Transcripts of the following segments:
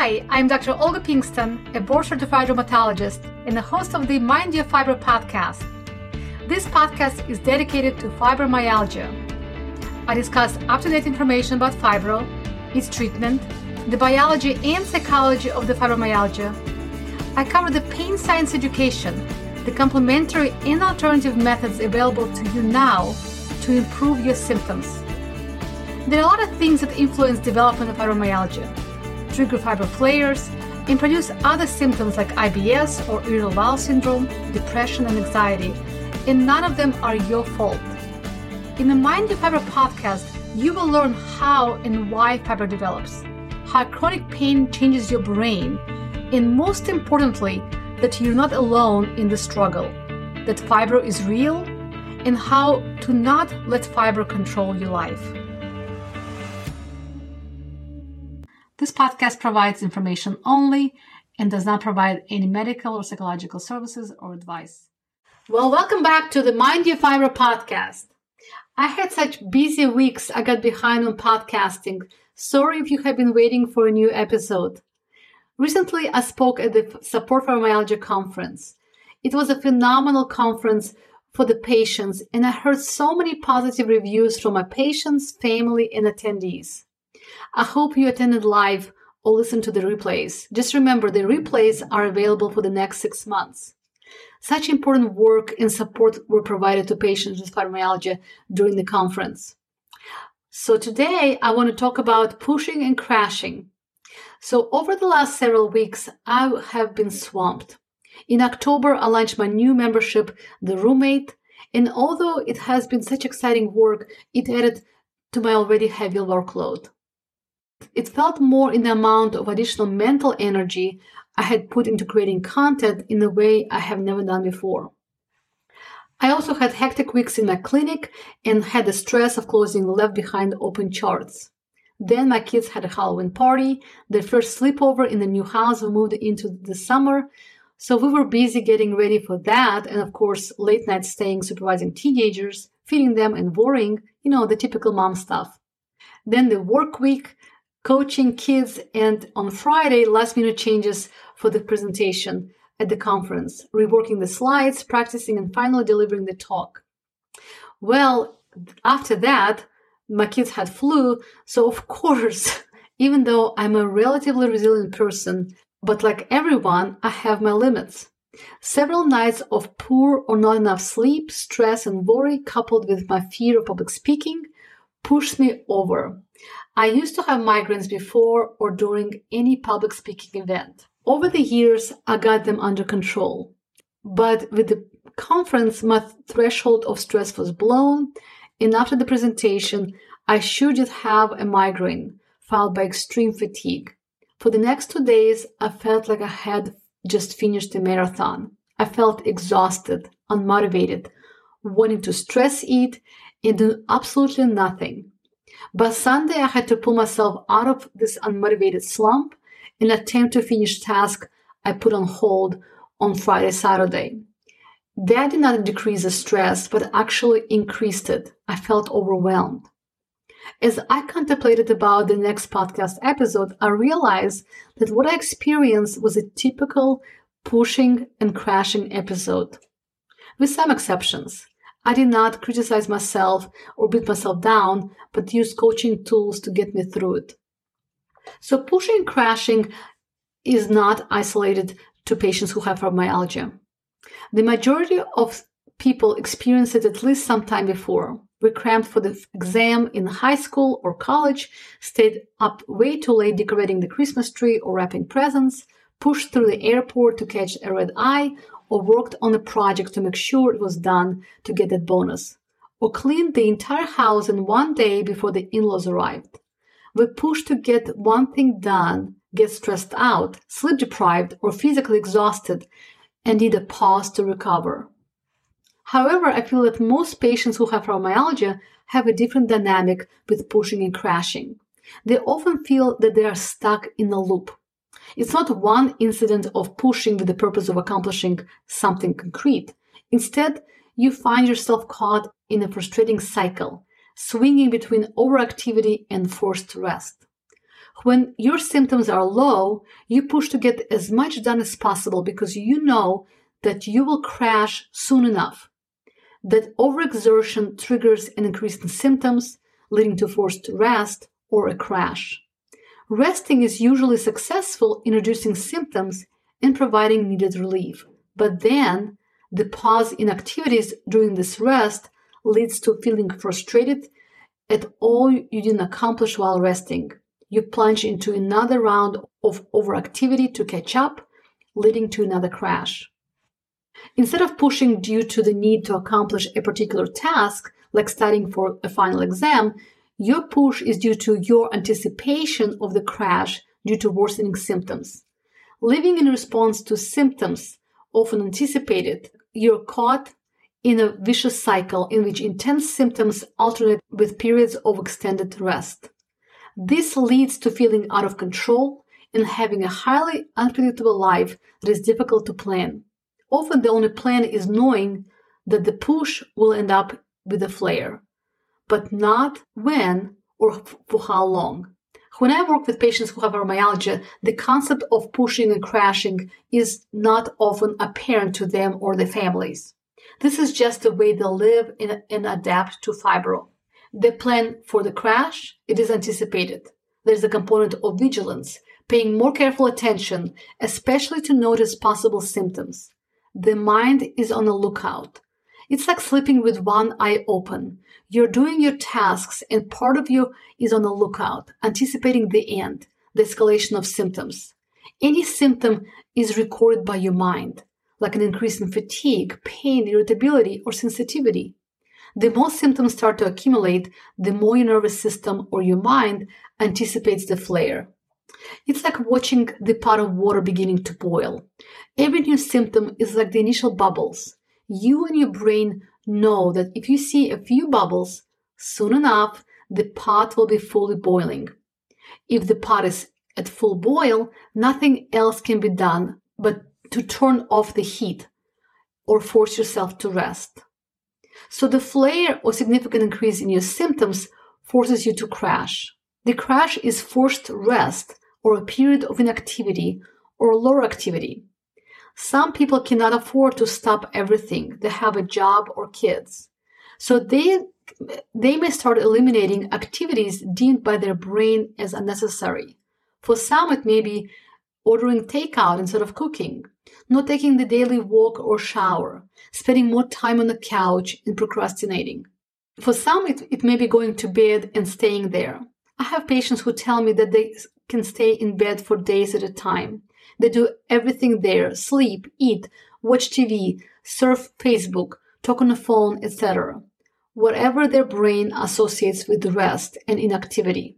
Hi, I'm Dr. Olga Pinkston, a board certified rheumatologist and the host of the Mind Your Fibro podcast. This podcast is dedicated to fibromyalgia. I discuss up to date information about fibro, its treatment, the biology and psychology of the fibromyalgia. I cover the pain science education, the complementary and alternative methods available to you now to improve your symptoms. There are a lot of things that influence development of fibromyalgia, trigger fibro flares, and produce other symptoms like IBS or irritable bowel syndrome, depression, and anxiety, and none of them are your fault. In the Mind Your Fibro podcast, you will learn how and why fibro develops, how chronic pain changes your brain, and most importantly, that you're not alone in the struggle, that fibro is real, and how to not let fibro control your life. This podcast provides information only and does not provide any medical or psychological services or advice. Well, welcome back to the Mind Your Fibro podcast. I had such busy weeks, I got behind on podcasting. Sorry if you have been waiting for a new episode. Recently, I spoke at the Support for Myalgia conference. It was a phenomenal conference for the patients, and I heard so many positive reviews from my patients, family, and attendees. I hope you attended live or listened to the replays. Just remember the replays are available for the next six months. Such important work and support were provided to patients with fibromyalgia during the conference. So today I want to talk about pushing and crashing. So over the last several weeks, I have been swamped. In October, I launched my new membership, The RheumMate, and although it has been such exciting work, it added to my already heavy workload. It felt more in the amount of additional mental energy I had put into creating content in a way I have never done before. I also had hectic weeks in my clinic and had the stress of closing left behind open charts. Then my kids had a Halloween party, their first sleepover in the new house we moved into this summer. So we were busy getting ready for that, and of course, late night staying, supervising teenagers, feeding them, and worrying, you know, the typical mom stuff. Then the work week, coaching kids, and on Friday, last minute changes for the presentation at the conference, reworking the slides, practicing, and finally delivering the talk. Well, after that, my kids had flu, so of course, even though I'm a relatively resilient person, but like everyone, I have my limits. Several nights of poor or not enough sleep, stress, and worry, coupled with my fear of public speaking, pushed me over. I used to have migraines before or during any public speaking event. Over the years, I got them under control. But with the conference, my threshold of stress was blown, and after the presentation, I should just have a migraine, followed by extreme fatigue. For the next two days, I felt like I had just finished a marathon. I felt exhausted, unmotivated, wanting to stress eat and do absolutely nothing. By Sunday, I had to pull myself out of this unmotivated slump and attempt to finish tasks I put on hold on Friday, Saturday. That did not decrease the stress, but actually increased it. I felt overwhelmed. As I contemplated about the next podcast episode, I realized that what I experienced was a typical pushing and crashing episode. With some exceptions, I did not criticize myself or beat myself down, but used coaching tools to get me through it. So pushing and crashing is not isolated to patients who have fibromyalgia. The majority of people experience it at least sometime before. We crammed for the exam in high school or college, stayed up way too late decorating the Christmas tree or wrapping presents, pushed through the airport to catch a red eye, or worked on a project to make sure it was done to get that bonus, or cleaned the entire house in one day before the in laws arrived. We push to get one thing done, get stressed out, sleep deprived, or physically exhausted, and need a pause to recover. However, I feel that most patients who have fibromyalgia have a different dynamic with pushing and crashing. They often feel that they are stuck in a loop. It's not one incident of pushing with the purpose of accomplishing something concrete. Instead, you find yourself caught in a frustrating cycle, swinging between overactivity and forced rest. When your symptoms are low, you push to get as much done as possible because you know that you will crash soon enough. That overexertion triggers an increase in symptoms, leading to forced rest or a crash. Resting is usually successful in reducing symptoms and providing needed relief. But then, the pause in activities during this rest leads to feeling frustrated at all you didn't accomplish while resting. You plunge into another round of overactivity to catch up, leading to another crash. Instead of pushing due to the need to accomplish a particular task, like studying for a final exam, your push is due to your anticipation of the crash due to worsening symptoms. Living in response to symptoms, often anticipated, you're caught in a vicious cycle in which intense symptoms alternate with periods of extended rest. This leads to feeling out of control and having a highly unpredictable life that is difficult to plan. Often the only plan is knowing that the push will end up with a flare, but not when or for how long. When I work with patients who have fibromyalgia, the concept of pushing and crashing is not often apparent to them or their families. This is just the way they live and, and adapt to fibro. They plan for the crash, it is anticipated. There's a component of vigilance, paying more careful attention, especially to notice possible symptoms. The mind is on the lookout. It's like sleeping with one eye open. You're doing your tasks and part of you is on the lookout, anticipating the end, the escalation of symptoms. Any symptom is recorded by your mind, like an increase in fatigue, pain, irritability, or sensitivity. The more symptoms start to accumulate, the more your nervous system or your mind anticipates the flare. It's like watching the pot of water beginning to boil. Every new symptom is like the initial bubbles. You and your brain know that if you see a few bubbles, soon enough, the pot will be fully boiling. If the pot is at full boil, nothing else can be done but to turn off the heat or force yourself to rest. So the flare or significant increase in your symptoms forces you to crash. The crash is forced rest or a period of inactivity or lower activity. Some people cannot afford to stop everything. They have a job or kids. So they, they may start eliminating activities deemed by their brain as unnecessary. For some, it may be ordering takeout instead of cooking, not taking the daily walk or shower, spending more time on the couch and procrastinating. For some, it, it may be going to bed and staying there. I have patients who tell me that they can stay in bed for days at a time. They do everything there sleep, eat, watch TV, surf Facebook, talk on the phone, etc. Whatever their brain associates with rest and inactivity.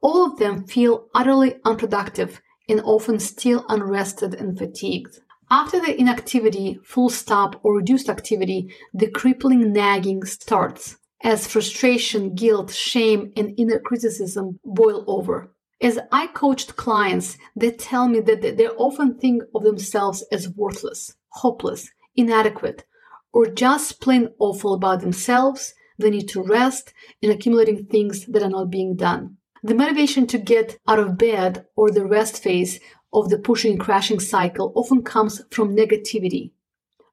All of them feel utterly unproductive and often still unrested and fatigued. After the inactivity, full stop, or reduced activity, the crippling nagging starts as frustration, guilt, shame, and inner criticism boil over. As I coached clients, they tell me that they often think of themselves as worthless, hopeless, inadequate, or just plain awful about themselves, the need to rest, and accumulating things that are not being done. The motivation to get out of bed or the rest phase of the pushing crashing cycle often comes from negativity,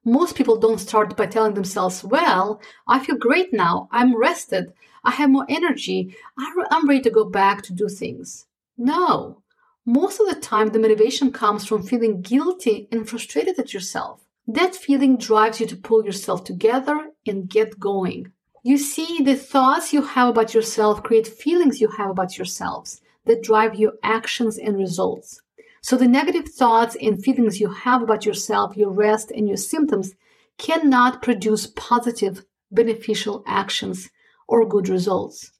most people don't start by telling themselves, well, I feel great now. I'm rested. I have more energy. I'm ready to go back to do things. No. Most of the time, the motivation comes from feeling guilty and frustrated at yourself. That feeling drives you to pull yourself together and get going. You see, the thoughts you have about yourself create feelings you have about yourselves that drive your actions and results. So the negative thoughts and feelings you have about yourself, your rest, and your symptoms cannot produce positive, beneficial actions or good results.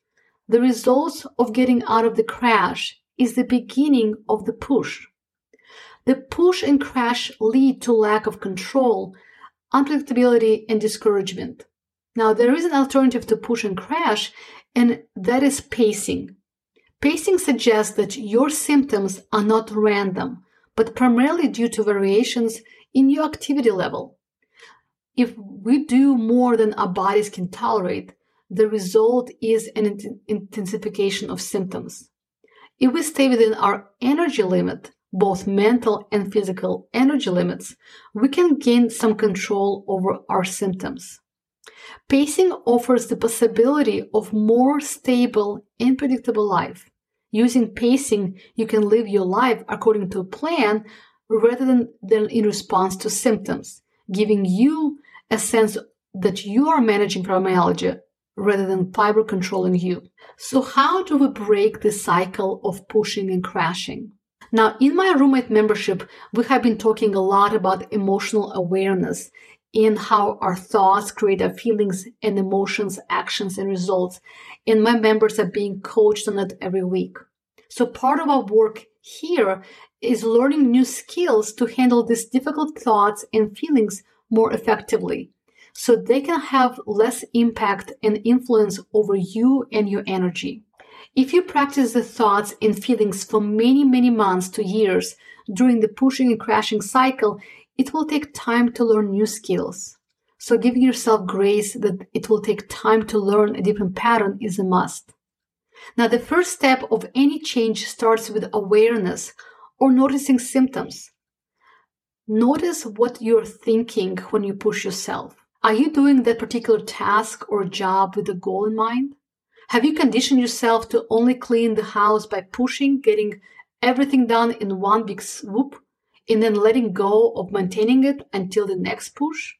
The results of getting out of the crash is the beginning of the push. The push and crash lead to lack of control, unpredictability, and discouragement. Now, there is an alternative to push and crash, and that is pacing. Pacing suggests that your symptoms are not random, but primarily due to variations in your activity level. If we do more than our bodies can tolerate, the result is an intensification of symptoms. If we stay within our energy limit, both mental and physical energy limits, we can gain some control over our symptoms. Pacing offers the possibility of more stable and predictable life. Using pacing, you can live your life according to a plan rather than, than in response to symptoms, giving you a sense that you are managing fibromyalgia rather than fibro controlling you. So how do we break the cycle of pushing and crashing? Now, in my RheumMate membership, we have been talking a lot about emotional awareness and how our thoughts create our feelings and emotions, actions, and results. And my members are being coached on it every week. So part of our work here is learning new skills to handle these difficult thoughts and feelings more effectively so they can have less impact and influence over you and your energy. If you practice the thoughts and feelings for many, many months to years during the pushing and crashing cycle, it will take time to learn new skills. So giving yourself grace that it will take time to learn a different pattern is a must. Now, the first step of any change starts with awareness or noticing symptoms. Notice what you're thinking when you push yourself. Are you doing that particular task or job with a goal in mind? Have you conditioned yourself to only clean the house by pushing, getting everything done in one big swoop, and then letting go of maintaining it until the next push?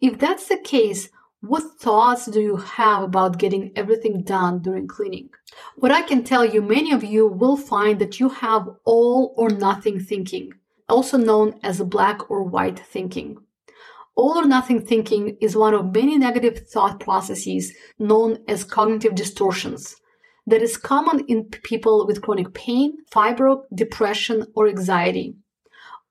If that's the case, what thoughts do you have about getting everything done during cleaning? What I can tell you, many of you will find that you have all or nothing thinking, also known as black or white thinking. All or nothing thinking is one of many negative thought processes known as cognitive distortions that is common in people with chronic pain, fibro, depression, or anxiety.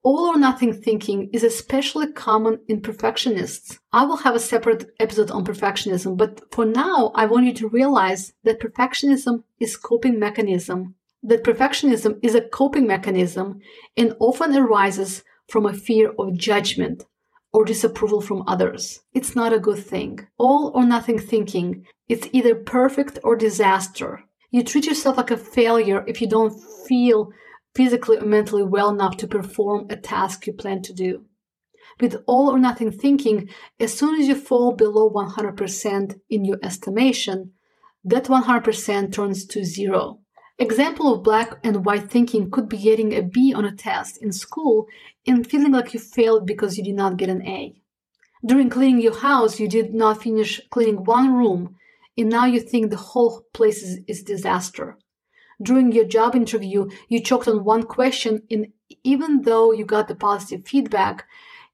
All or nothing thinking is especially common in perfectionists. I will have a separate episode on perfectionism, but for now, I want you to realize that perfectionism is coping mechanism, that perfectionism is a coping mechanism and often arises from a fear of judgment, or disapproval from others. It's not a good thing. All or nothing thinking, it's either perfect or disaster. You treat yourself like a failure if you don't feel physically or mentally well enough to perform a task you plan to do. With all or nothing thinking, as soon as you fall below 100% in your estimation, that 100% turns to zero. Example of black and white thinking could be getting a B on a test in school and feeling like you failed because you did not get an A. During cleaning your house, you did not finish cleaning one room and now you think the whole place is, is disaster. During your job interview, you choked on one question and even though you got the positive feedback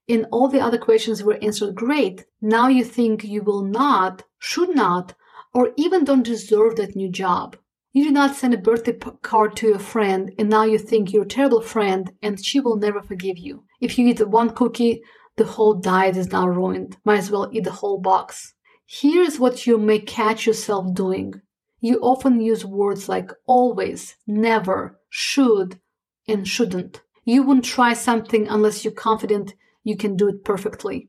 and all the other questions were answered great, now you think you will not, should not, or even don't deserve that new job. You did not send a birthday card to your friend and now you think you're a terrible friend and she will never forgive you. If you eat one cookie, the whole diet is now ruined. Might as well eat the whole box. Here's what you may catch yourself doing. You often use words like always, never, should, and shouldn't. You wouldn't try something unless you're confident you can do it perfectly.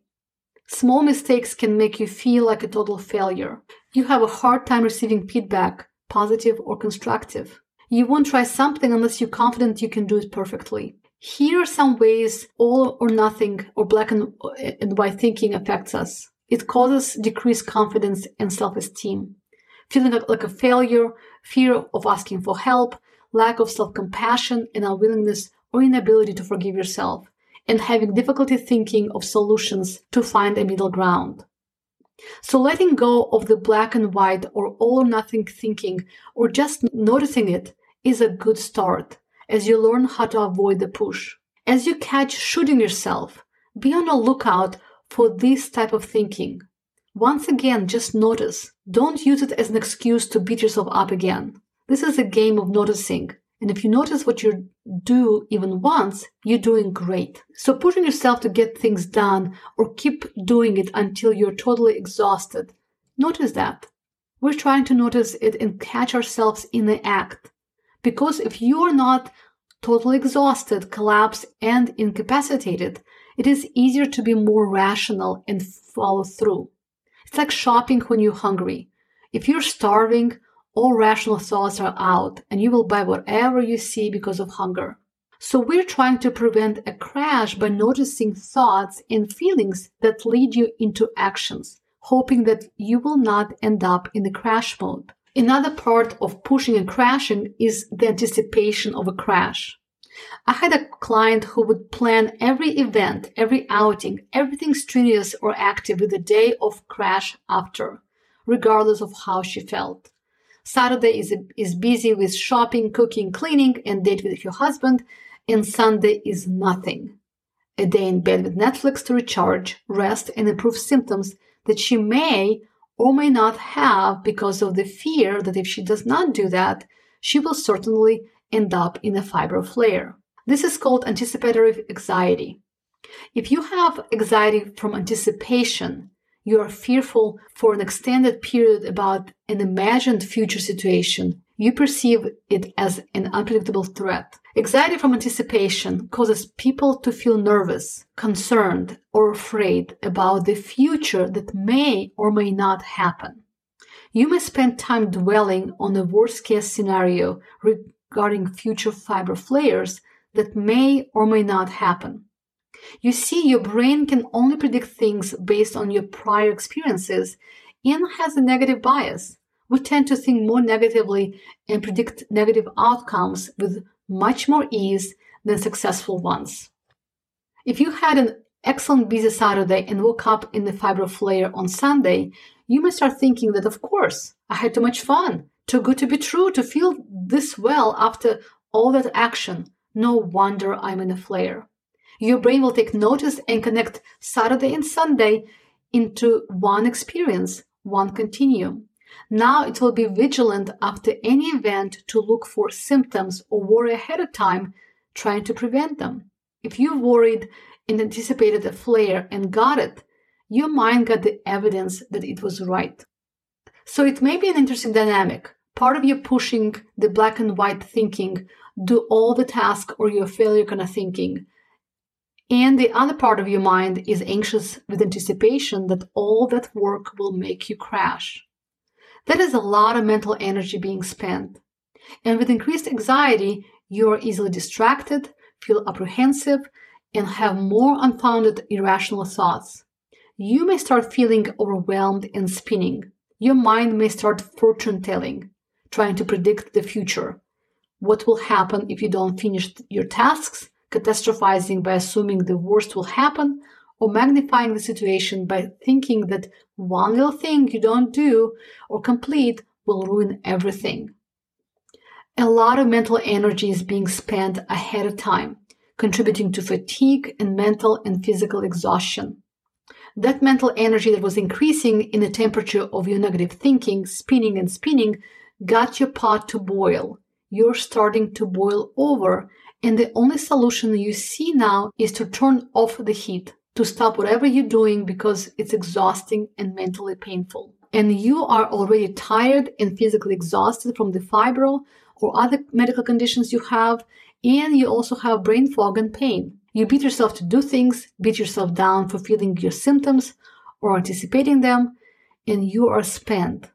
Small mistakes can make you feel like a total failure. You have a hard time receiving feedback positive or constructive. You won't try something unless you're confident you can do it perfectly. Here are some ways all or nothing or black and, white thinking affects us. It causes decreased confidence and self-esteem, feeling like a failure, fear of asking for help, lack of self-compassion and unwillingness or inability to forgive yourself, and having difficulty thinking of solutions to find a middle ground. So letting go of the black and white or all or nothing thinking or just noticing it is a good start as you learn how to avoid the push. As you catch shooting yourself, be on the lookout for this type of thinking. Once again, just notice. Don't use it as an excuse to beat yourself up again. This is a game of noticing. And if you notice what you do even once, you're doing great. So pushing yourself to get things done or keep doing it until you're totally exhausted. Notice that. We're trying to notice it and catch ourselves in the act. Because if you are not totally exhausted, collapsed, and incapacitated, it is easier to be more rational and follow through. It's like shopping when you're hungry. If you're starving, all rational thoughts are out and you will buy whatever you see because of hunger. So we're trying to prevent a crash by noticing thoughts and feelings that lead you into actions, hoping that you will not end up in the crash mode. Another part of pushing and crashing is the anticipation of a crash. I had a client who would plan every event, every outing, everything strenuous or active with a day of crash after, regardless of how she felt. Saturday is, is busy with shopping, cooking, cleaning, and date with her husband, and Sunday is nothing. A day in bed with Netflix to recharge, rest, and improve symptoms that she may or may not have because of the fear that if she does not do that, she will certainly end up in a fibro flare. This is called anticipatory anxiety. If you have anxiety from anticipation, you are fearful for an extended period about an imagined future situation, you perceive it as an unpredictable threat. Anxiety from anticipation causes people to feel nervous, concerned, or afraid about the future that may or may not happen. You may spend time dwelling on the worst case scenario regarding future fibro flares that may or may not happen. You see, your brain can only predict things based on your prior experiences and has a negative bias. We tend to think more negatively and predict negative outcomes with much more ease than successful ones. If you had an excellent busy Saturday and woke up in the fibro flare on Sunday, you may start thinking that, of course, I had too much fun, too good to be true to feel this well after all that action. No wonder I'm in a flare. Your brain will take notice and connect Saturday and Sunday into one experience, one continuum. Now it will be vigilant after any event to look for symptoms or worry ahead of time, trying to prevent them. If you worried and anticipated a flare and got it, your mind got the evidence that it was right. So it may be an interesting dynamic. Part of you pushing the black and white thinking, do all the task or your failure kind of thinking, and the other part of your mind is anxious with anticipation that all that work will make you crash. That is a lot of mental energy being spent. And with increased anxiety, you are easily distracted, feel apprehensive, and have more unfounded irrational thoughts. You may start feeling overwhelmed and spinning. Your mind may start fortune telling, trying to predict the future. What will happen if you don't finish your tasks? Catastrophizing by assuming the worst will happen, or magnifying the situation by thinking that one little thing you don't do or complete will ruin everything. A lot of mental energy is being spent ahead of time, contributing to fatigue and mental and physical exhaustion. That mental energy that was increasing in the temperature of your negative thinking, spinning and spinning, got your pot to boil. You're starting to boil over and the only solution you see now is to turn off the heat, to stop whatever you're doing because it's exhausting and mentally painful. And you are already tired and physically exhausted from the fibro or other medical conditions you have, and you also have brain fog and pain. You beat yourself to do things, beat yourself down for feeling your symptoms or anticipating them, and you are spent.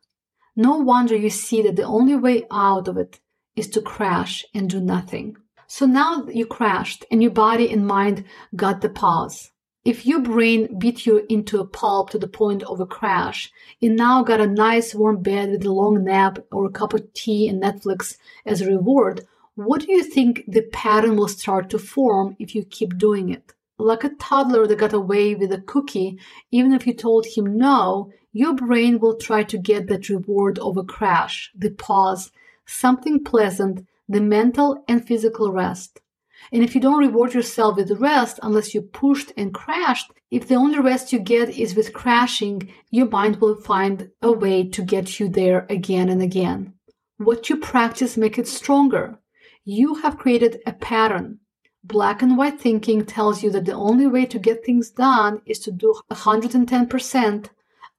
No wonder you see that the only way out of it is to crash and do nothing. So now you crashed and your body and mind got the pause. If your brain beat you into a pulp to the point of a crash, you now got a nice warm bed with a long nap or a cup of tea and Netflix as a reward, what do you think the pattern will start to form if you keep doing it? Like a toddler that got away with a cookie, even if you told him no, your brain will try to get that reward of a crash, the pause, something pleasant the mental and physical rest. And if you don't reward yourself with rest unless you pushed and crashed, if the only rest you get is with crashing, your mind will find a way to get you there again and again. What you practice make it stronger. You have created a pattern. Black and white thinking tells you that the only way to get things done is to do 110%,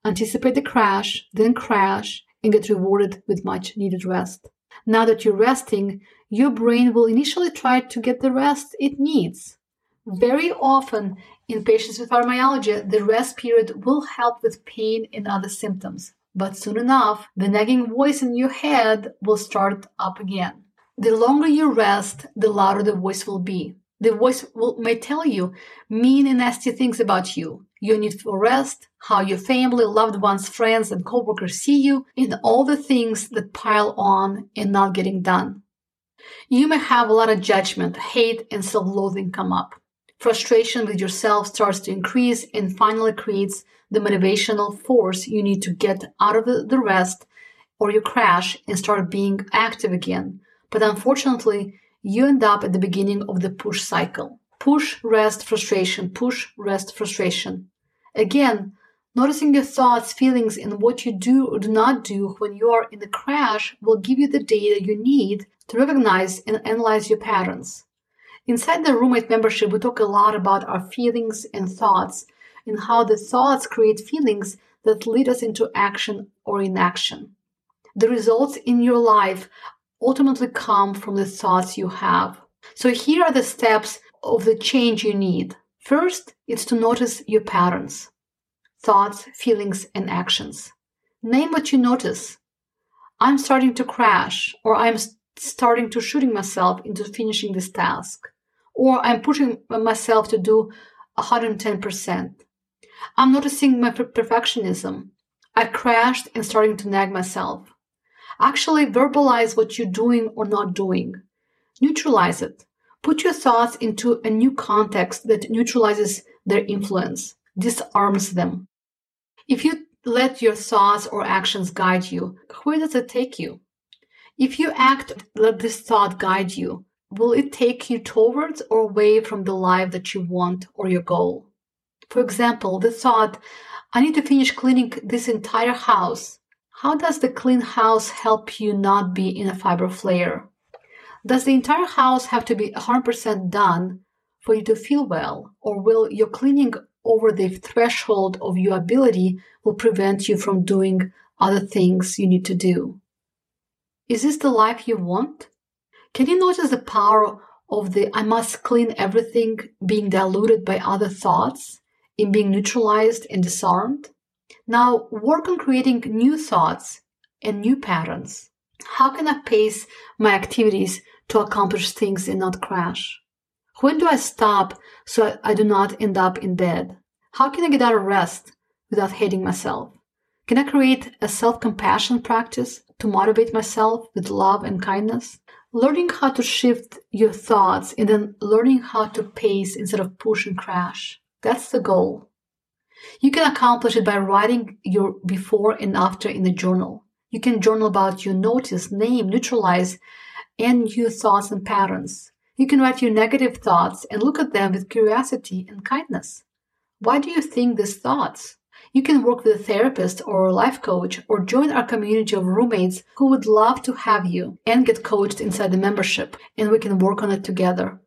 anticipate the crash, then crash, and get rewarded with much needed rest. Now that you're resting, your brain will initially try to get the rest it needs. Very often, in patients with fibromyalgia, the rest period will help with pain and other symptoms. But soon enough, the nagging voice in your head will start up again. The longer you rest, the louder the voice will be. The voice will, may tell you mean and nasty things about you, your need for rest, how your family, loved ones, friends, and coworkers see you, and all the things that pile on and not getting done. You may have a lot of judgment, hate, and self loathing come up. Frustration with yourself starts to increase and finally creates the motivational force you need to get out of the, the rest or you crash and start being active again. But unfortunately, you end up at the beginning of the push cycle. Push, rest, frustration, push, rest, frustration. Again, noticing your thoughts, feelings, and what you do or do not do when you are in the crash will give you the data you need to recognize and analyze your patterns. Inside the RheumMate membership, we talk a lot about our feelings and thoughts and how the thoughts create feelings that lead us into action or inaction. The results in your life ultimately come from the thoughts you have. So here are the steps of the change you need. First, it's to notice your patterns, thoughts, feelings, and actions. Name what you notice. I'm starting to crash, or I'm starting to shooting myself into finishing this task, or I'm pushing myself to do 110%. I'm noticing my perfectionism. I crashed and starting to nag myself. Actually verbalize what you're doing or not doing. Neutralize it. Put your thoughts into a new context that neutralizes their influence, disarms them. If you let your thoughts or actions guide you, where does it take you? If you act, let this thought guide you, will it take you towards or away from the life that you want or your goal? For example, the thought, I need to finish cleaning this entire house. How does the clean house help you not be in a fibro flare? Does the entire house have to be 100% done for you to feel well? Or will your cleaning over the threshold of your ability will prevent you from doing other things you need to do? Is this the life you want? Can you notice the power of the I must clean everything being diluted by other thoughts? in being neutralized and disarmed. Now work on creating new thoughts and new patterns. How can I pace my activities to accomplish things and not crash? When do I stop so I do not end up in bed? How can I get out of rest without hating myself? Can I create a self compassion practice to motivate myself with love and kindness? Learning how to shift your thoughts and then learning how to pace instead of push and crash. That's the goal. You can accomplish it by writing your before and after in the journal. You can journal about your notice, name, neutralize, and new thoughts and patterns. You can write your negative thoughts and look at them with curiosity and kindness. Why do you think these thoughts? You can work with a therapist or a life coach or join our community of RheumMates who would love to have you and get coached inside the membership and we can work on it together.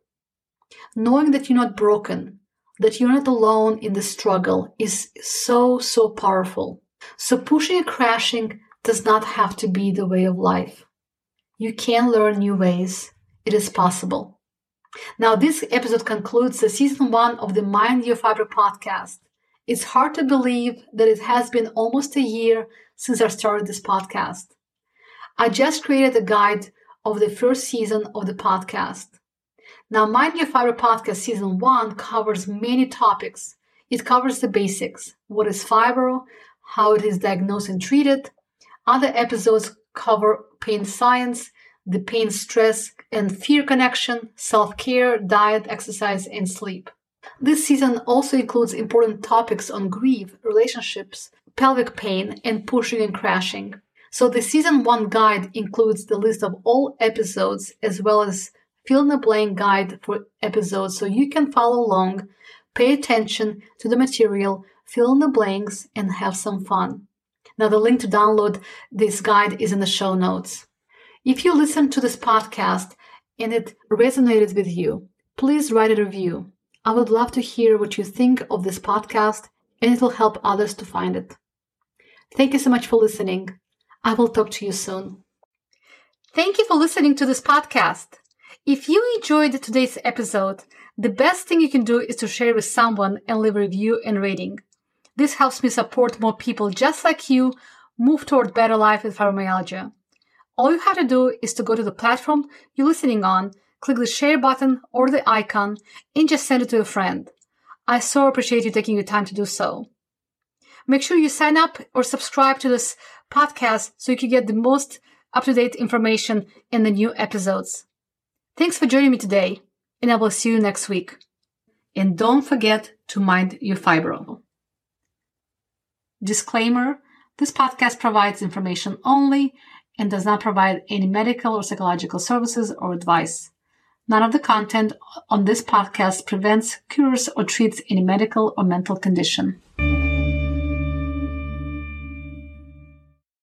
Knowing that you're not broken, that you're not alone in the struggle is so, so powerful. So pushing and crashing does not have to be the way of life. You can learn new ways. It is possible. Now, this episode concludes the season one of the Mind Your Fibro podcast. It's hard to believe that it has been almost a year since I started this podcast. I just created a guide of the first season of the podcast. Now, Mind Your Fibro podcast season one covers many topics. It covers the basics what is fibro, how it is diagnosed and treated. Other episodes cover pain science, the pain stress and fear connection, self care, diet, exercise, and sleep. This season also includes important topics on grief, relationships, pelvic pain, and pushing and crashing. So the season one guide includes the list of all episodes as well as fill in the blank guide for episodes so you can follow along, pay attention to the material, fill in the blanks, and have some fun. Now, the link to download this guide is in the show notes. If you listen to this podcast and it resonated with you, please write a review. I would love to hear what you think of this podcast and it will help others to find it. Thank you so much for listening. I will talk to you soon. Thank you for listening to this podcast. If you enjoyed today's episode, the best thing you can do is to share with someone and leave a review and rating. This helps me support more people just like you move toward better life with fibromyalgia. All you have to do is to go to the platform you're listening on, click the share button or the icon, and just send it to a friend. I so appreciate you taking your time to do so. Make sure you sign up or subscribe to this podcast so you can get the most up to date information in the new episodes. Thanks for joining me today, and I will see you next week. And don't forget to mind your fibro. Disclaimer this podcast provides information only and does not provide any medical or psychological services or advice. None of the content on this podcast prevents, cures, or treats any medical or mental condition.